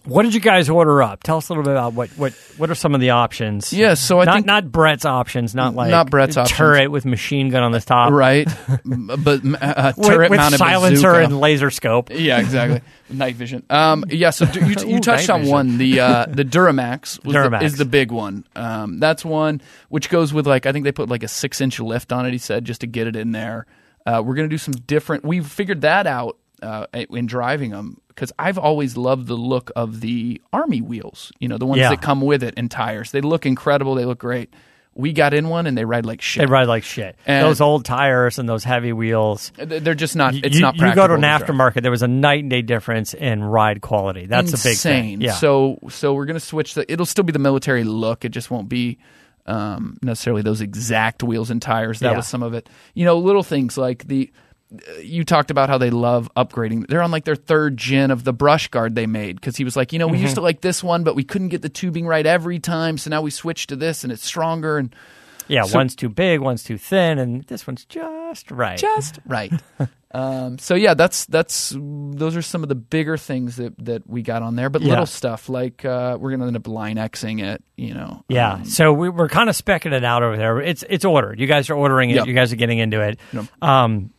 What did you guys order up? Tell us a little bit about what what what are some of the options? Yeah, so I not think- not Brett's options, not like Not Brett's options. turret with machine gun on the top, Right, but uh, turret with mounted silencer bazooka. and laser scope. Yeah, exactly. Night vision. Um, yeah. So you, you touched night on vision. one. The uh, the Duramax, was Duramax. The, is the big one. Um, that's one which goes with like I think they put like a six inch lift on it. He said just to get it in there. Uh, we're gonna do some different. We've figured that out uh, in driving them because I've always loved the look of the army wheels. You know, the ones Yeah. that come with it and tires. They look incredible. They look great. We got in one and they ride like shit. They ride like shit. And- Those old tires and those heavy wheels. They're just not. It's you, not. you go to an practical drive. aftermarket. There was a night and day difference in ride quality. That's a big insane. thing. Yeah. So so we're gonna switch the. It'll still be the military look. It just won't be um, necessarily those exact wheels and tires. That Yeah. was some of it. You know, little things like the. You talked about how they love upgrading. They're on like their third gen of the brush guard they made because he was like, you know, we Mm-hmm. used to like this one, but we couldn't get the tubing right every time, so now we switched to this and it's stronger and yeah, so- one's too big, one's too thin, and this one's just right. just right. um, so yeah, that's that's those are some of the bigger things that that we got on there, but Yeah. little stuff like uh, we're gonna end up line Xing it. You know, Yeah, Um, so we, we're kind of specking it out over there. It's it's ordered. You guys are ordering it. Yep. You guys are getting into it. Yep. Um,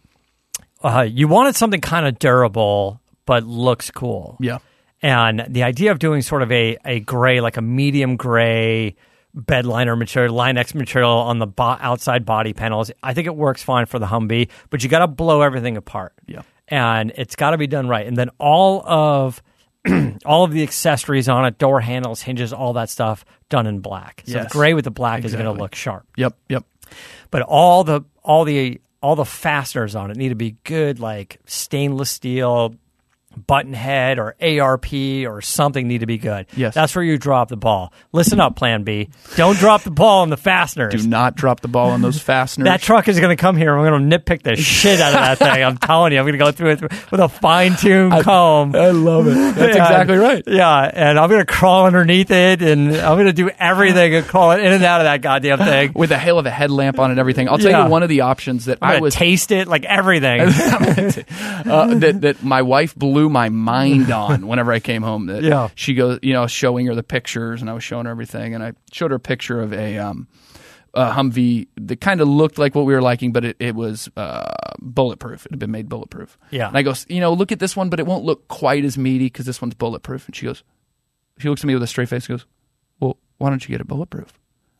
uh, you wanted something kind of durable but looks cool. yeah. And the idea of doing sort of a, a gray, like a medium gray bed liner material, Line X material on the bo- outside body panels, I think it works fine for the Humvee, but you got to blow everything apart. Yeah. And it's got to be done right. And then all of all of the accessories on it, door handles, hinges, all that stuff done in black. So Yes. the gray with the black is going to look sharp. Yep. Yep. But all the all the all the fasteners on it need to be good, like stainless steel, button head or ARP or something need to be good. Yes. That's where you drop the ball. Listen up, Plan B. Don't drop the ball on the fasteners. Do not drop the ball on those fasteners. that truck is going to come here. and We're going to nitpick the shit out of that thing. I'm telling you, I'm going to go through it with a fine tuned comb. I love it. That's Yeah, exactly right. Yeah, and I'm going to crawl underneath it, and I'm going to do everything and crawl in and out of that goddamn thing. With a hell of a headlamp on it and everything. I'll tell Yeah. you one of the options that I'm I was taste it, like everything. uh, that that my wife blew my mind on whenever I came home. That Yeah. she goes, you know, showing her the pictures and I was showing her everything, and I showed her a picture of a um, a Humvee that kind of looked like what we were liking, but it, it was uh, bulletproof. It had been made bulletproof. Yeah. And I go, you know, look at this one, but it won't look quite as meaty because this one's bulletproof. And she goes, she looks at me with a straight face. and Goes, well, why don't you get it bulletproof?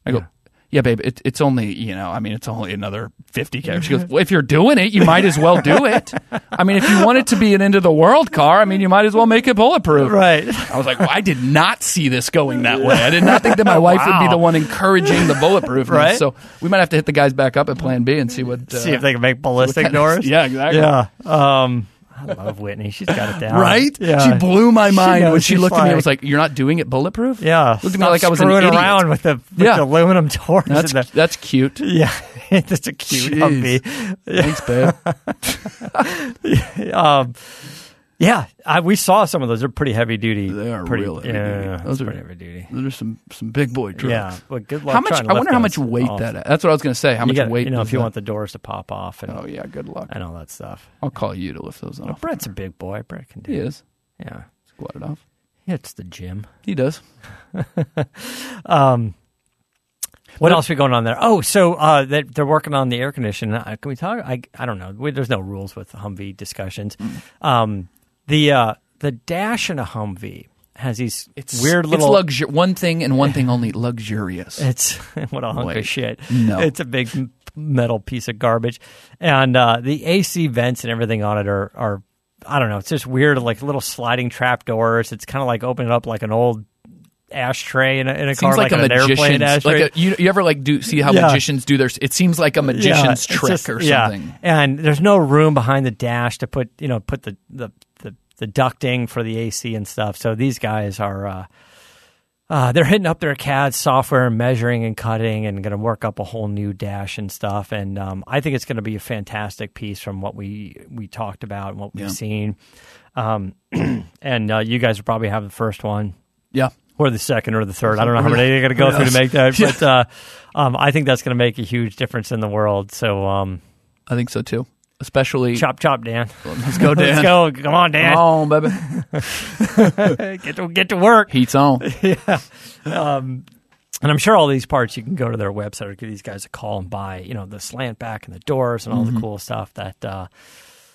I go. Yeah, babe. It, it's only you know. I mean, it's only another fifty k. She goes, "Well, if you're doing it, you might as well do it. I mean, if you want it to be an end of the world car, I mean, you might as well make it bulletproof." right. I was like, well, I did not see this going that way. I did not think that my wife would be the one encouraging the bulletproof. Right. So we might have to hit the guys back up at Plan B and see what. Uh, See if they can make ballistic doors. Yeah, exactly. Yeah. Um, I love Whitney. She's got it down. Right? Yeah. She blew my mind knows. when she looked at me and was like, "You're not doing it bulletproof." Yeah. Looked at me like I was an idiot. around with the, with Yeah. the aluminum torch. That's the, that's cute. yeah. That's a cute Jeez. Humvee. Thanks, babe. Um, yeah, I, we saw some of those. They're pretty heavy duty. They are pretty, real heavy yeah, duty. Those are are- pretty heavy duty. Those are some some big boy trucks. Yeah, but good luck. How much? I wonder how much weight off. that. Is. That's what I was going to say. How You much got- weight? You know, if you that? want the doors to pop off and Oh yeah, good luck. and all that stuff. I'll call you to lift those off. Brett's a big boy. Brett can do. He it. is. Yeah, Squat it off. it's the gym. He does. Um, what else we going on there? Oh, so uh, they, they're working on the air conditioning. Uh, can we talk? I I don't know. We, there's no rules with Humvee discussions. Um, the uh, the dash in a Humvee has these weird little. It's luxur- one thing and one thing only. Luxurious. It's what a hunk of shit. No. it's a big metal piece of garbage, and uh, the AC vents and everything on it are are I don't know. It's just weird, like little sliding trap doors. It's kind of like opening up like an old ashtray in a, in a car, like, a an airplane magician's. ashtray. Like a, you, you ever like do see how Yeah. magicians do their? It seems like a magician's it's trick just- or yeah. something. And there's no room behind the dash to put, you know, put the the, the, ducting for the AC and stuff. So these guys are uh, uh, they're hitting up their CAD software and measuring and cutting and going to work up a whole new dash and stuff. And um, I think it's going to be a fantastic piece from what we we talked about and what we've Yeah. seen. Um, and uh, you guys will probably have the first one Yeah. or the second or the third. I don't know how many you're going to go through to make that, but uh, um, I think that's going to make a huge difference in the world. So um, I think so too. Especially chop chop, Dan. let's go, Dan. Let's go. Come on, Dan. Come on, baby. Get to get to work. Heat's on. Um, and I'm sure all these parts you can go to their website or give these guys a call and buy, you know, the slant back and the doors and all the cool stuff that. Uh,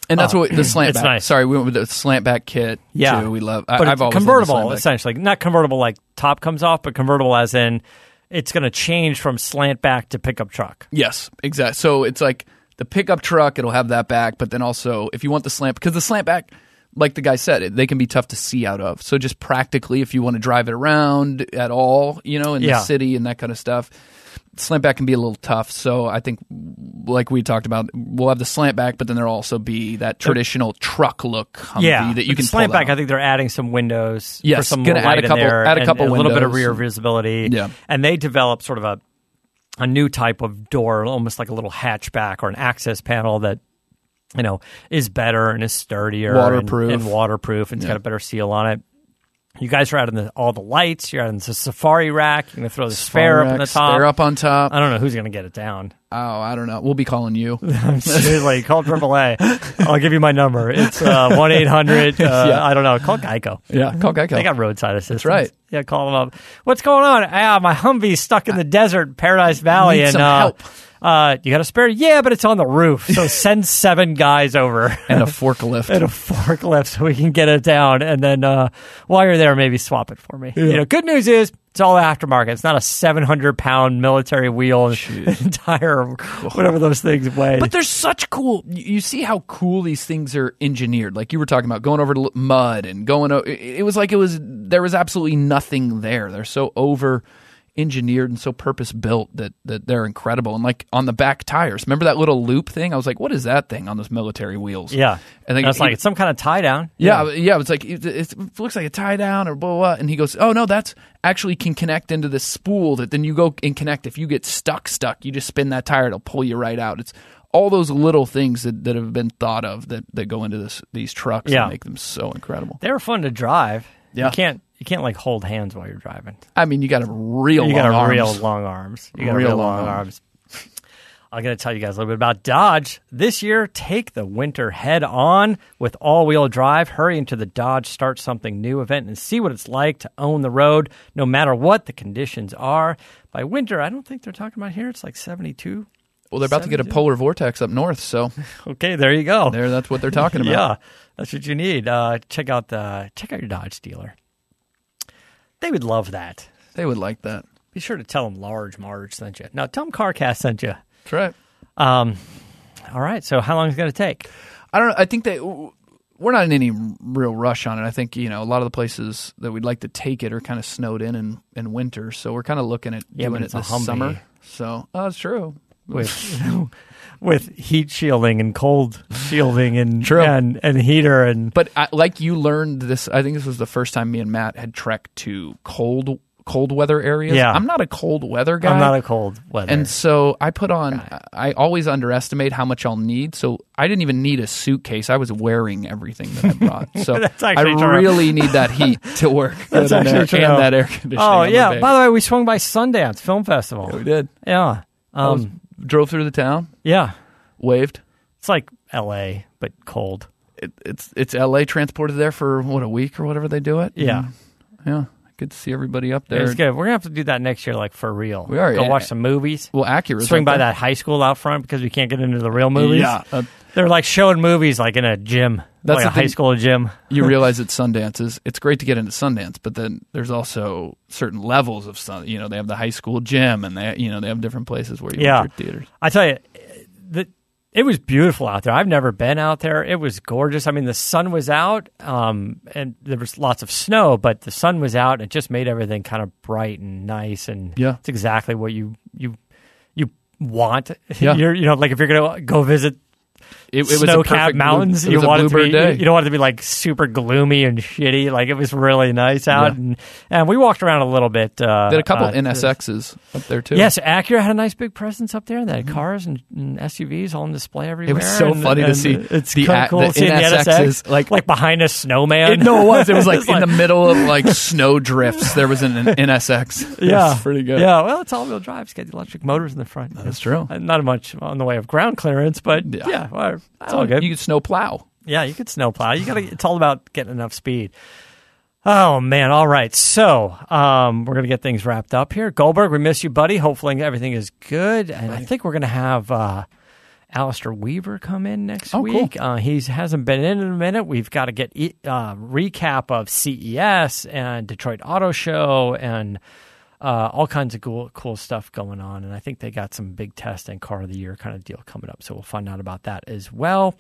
And that's Oh, what the slant it's back. nice. Sorry, we went with the slant back kit. Yeah. too. we love. I, but I've always convertible essentially, not convertible like top comes off, but convertible as in it's going to change from slant back to pickup truck. Yes, exactly. So it's like the pickup truck; it'll have that back, but then also if you want the slant, because the slant back, like the guy said, it, they can be tough to see out of. So just practically, if you want to drive it around at all, you know, in Yeah. the city and that kind of stuff. Slant back can be a little tough, so I think, like we talked about, we'll have the slant back, but then there'll also be that traditional truck look Humvee yeah, that you can slant back. down. I think they're adding some windows for some gonna more add a couple- add a couple and a little bit of rear visibility. Yeah. and they develop sort of a a new type of door, almost like a little hatchback or an access panel that you know is better and is sturdier, and- Waterproof. and, waterproof, and it's got a better seal on it. You guys are adding the, all the lights. You're adding the safari rack. You're going to throw the spare up on the Rack, top. Spare up on top. I don't know who's going to get it down. Oh, I don't know. We'll be calling you. Seriously, call AAA. I'll give you my number. It's uh, one eight hundred. I don't know. Call Geico. yeah, call Geico. They got roadside assistance. right. Yeah, call them up. What's going on? Ah, my Humvee's stuck in the desert, Paradise Valley, Need and some uh, help. Uh, you got a spare? Yeah, but it's on the roof. So send seven guys over and a forklift. and a forklift so we can get it down. And then uh, while you're there, maybe swap it for me. You know, good news is it's all aftermarket. It's not a 700 pound military wheel and entire whatever those things weigh. But they're such cool. You you see how cool these things are engineered. Like you were talking about going over to mud and going. It it was like it was. There was absolutely nothing there. They're so over engineered and so purpose built that that they're incredible. And like on the back tires, remember that little loop thing? I was like, what is that thing on those military wheels? yeah, and then that's like it's some kind of tie down. Yeah, yeah. It's like it, it looks like a tie down or blah, blah blah. And he goes, "Oh no, that's actually can connect into this spool that then you go and connect. If you get stuck, stuck, you just spin that tire, it'll pull you right out. It's all those little things that, that have been thought of that, that go into this these trucks Yeah. and make them so incredible. They were fun to drive. Yeah. You can't you can't like hold hands while you're driving. I mean, you got a real you long got a arms. real long arms. You got Real real, long long, arms. arms. I'm going to tell you guys a little bit about Dodge. This year, take the winter head on with all wheel drive. Hurry into the Dodge Start Something New event and see what it's like to own the road no matter what the conditions are. By winter, I don't think they're talking about here. It's like 72. Well, they're about to get a polar vortex up north, so Okay, there you go. there that's what they're talking about. Yeah, that's what you need. Uh, check out the check out your Dodge dealer. They would love that. They would like that. Be sure to tell them Large Marge sent you. Now tell them CarCast sent you. That's right. Um, all right. So how long is it going to take? I don't know. I think that we're not in any real rush on it. I think you know a lot of the places that we'd like to take it are kind of snowed in in, in winter, so we're kind of looking at Yeah, doing it this Humvee. summer. So oh, that's true. With with heat shielding and cold shielding and True. and and heater and But I, like you learned this, I think this was the first time me and Matt had trekked to cold cold weather areas. Yeah. I'm not a cold weather guy. I'm not a cold weather. and so I put on. I always underestimate how much I'll need. So I didn't even need a suitcase. I was wearing everything that I brought. So That's I really need that heat to work. That's and, actually true. and that air conditioning. oh yeah. By the way, we swung by Sundance Film Festival. we did. Yeah. Um, drove through the town, yeah. waved. It's like L.A. but cold. It, it's it's L.A. transported there for what a week or whatever they do it. Yeah. yeah. Good to see everybody up there. It's good. We're gonna have to do that next year, like for real. We are, Go yeah. watch some movies. Well, accurate. Swing by that high school out front because we can't get into the real movies. Yeah, uh, They're like showing movies like in a gym. That's like the a high thing. school gym. you realize at Sundance is it's great to get into Sundance, but then there's also certain levels of Sun. You know, they have the high school gym, and they you know they have different places where you Yeah. enter theaters. I tell you, the, it was beautiful out there. I've never been out there. It was gorgeous. I mean, the sun was out, um, and there was lots of snow, but the sun was out. And it just made everything kind of bright and nice, and Yeah. it's exactly what you you you want. Yeah. you're, you know, like if you're gonna go visit it, it was perfect blue- mountains. it you was want it to be day. you don't want it to be like super gloomy and shitty. Like it was really nice out, Yeah. and and we walked around a little bit. Uh, Did a couple uh, NSXs up there too. Yes, Acura had a nice big presence up there. They had cars and, and SUVs all on display everywhere. Mm-hmm. so and- funny to and see It's the cool, the seeing the NSXs, NSX, like- like behind a snowman. It, no, it was. It was like in the middle of like snow drifts. There was an, an NSX. It yeah, was pretty good. Yeah, well, it's all-wheel drive. It's got the electric motors in the front. That's true. Not much on the way of ground clearance, but Yeah. yeah, well, it's all good. You could snow plow. Yeah, you could snowplow. You got to. It's all about getting enough speed. Oh man! All right, so um, we're gonna get things wrapped up here. Goldberg, we miss you, buddy. Hopefully everything is good, and I think we're gonna have uh, Alistair Weaver come in next Oh, cool. week. Uh, he hasn't been in in a minute. We've got to get e- uh, recap of CES and Detroit Auto Show and uh, all kinds of cool cool stuff going on. And I think they got some big test and car of the year kind of deal coming up. So we'll find out about that as well.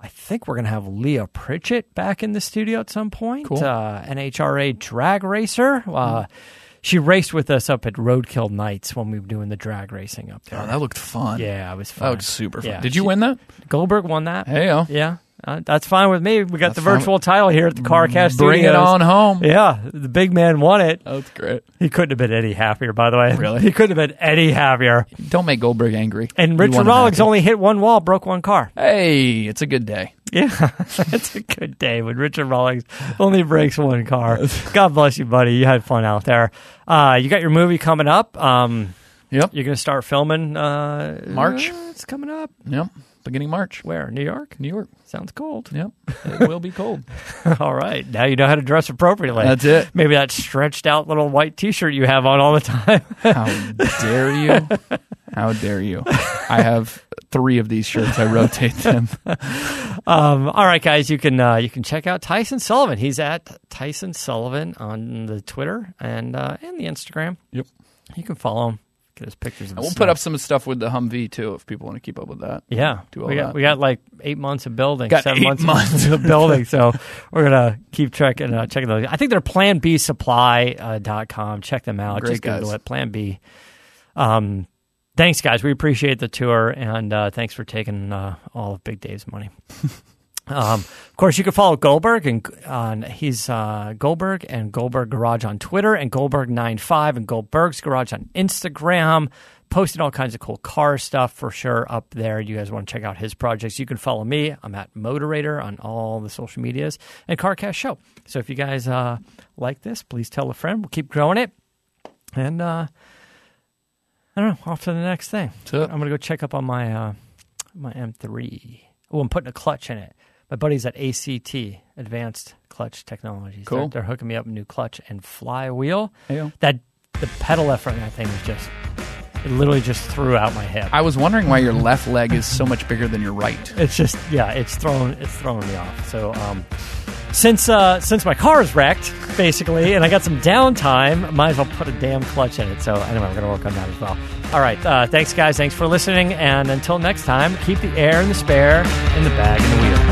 I think we're going to have Leah Pritchett back in the studio at some point. Cool. Uh, NHRA drag racer. Uh, She raced with us up at Roadkill Nights when we were doing the drag racing up there. Oh, that looked fun. yeah, it was fun. That looked super fun. Yeah, Did you she- win that? Goldberg won that. Hey. Yeah, uh, that's fine with me. We got That's the fine. virtual title here at the CarCast Bring it on home. Yeah, the big man won it. That's great. He couldn't have been any happier, by the way. Really? He couldn't have been any happier. Don't make Goldberg angry. And Richard Rawlings only hit one wall, broke one car. Hey, it's a good day. Yeah, it's a good day when Richard Rawlings only breaks one car. God bless you, buddy. You had fun out there. Uh, you got your movie coming up. Um, Yep. you're going to start filming uh, March. it's coming up. Yep. Beginning March. Where? New York? New York. Sounds cold. Yep. It will be cold. All right. Now you know how to dress appropriately. That's it. Maybe that stretched out little white t shirt you have on all the time. How dare you? How dare you? I have three of these shirts. I rotate them. Um, all right, guys, you can uh, you can check out Tyson Sullivan. He's at Tyson Sullivan on the Twitter and uh, and the Instagram. Yep. You can follow him. Get his pictures. Of And we'll put up some stuff with the Humvee too, if people want to keep up with that. Yeah, do all we got that. we got like eight months of building, Got seven eight months, months. of building. So we're gonna keep checking uh, checking those. I think they're Plan B Supply uh. Check them out. Great Just Google guys. it. Plan B. Um, thanks, guys. We appreciate the tour and uh, thanks for taking uh, all of Big Dave's money. Um, of course, you can follow Goldberg and on he's uh, Goldberg and Goldberg Garage on Twitter and Goldberg95 and Goldberg's Garage on Instagram. Posting all kinds of cool car stuff for sure up there. You guys want to check out his projects? You can follow me. I'm at Motorator on all the social medias and CarCast Show. So if you guys uh, like this, please tell a friend. We'll keep growing it. And uh, I don't know. Off to the next thing. I'm gonna go check up on my uh, my M3. Oh, I'm putting a clutch in it. My buddy's at ACT, Advanced Clutch Technologies. Cool. They're, they're hooking me up a new clutch and flywheel. Hey-o. That the pedal effort on that thing is just it literally just threw out my hip. I was wondering why your left leg is so much bigger than your right. it's just yeah, it's throwing it's throwing me off. So um, since uh, since my car is wrecked basically, and I got some downtime, might as well put a damn clutch in it. So anyway, we're gonna work on that as well. All right, uh, thanks guys, thanks for listening, and until next time, keep the air in the spare, in the bag, in the wheel.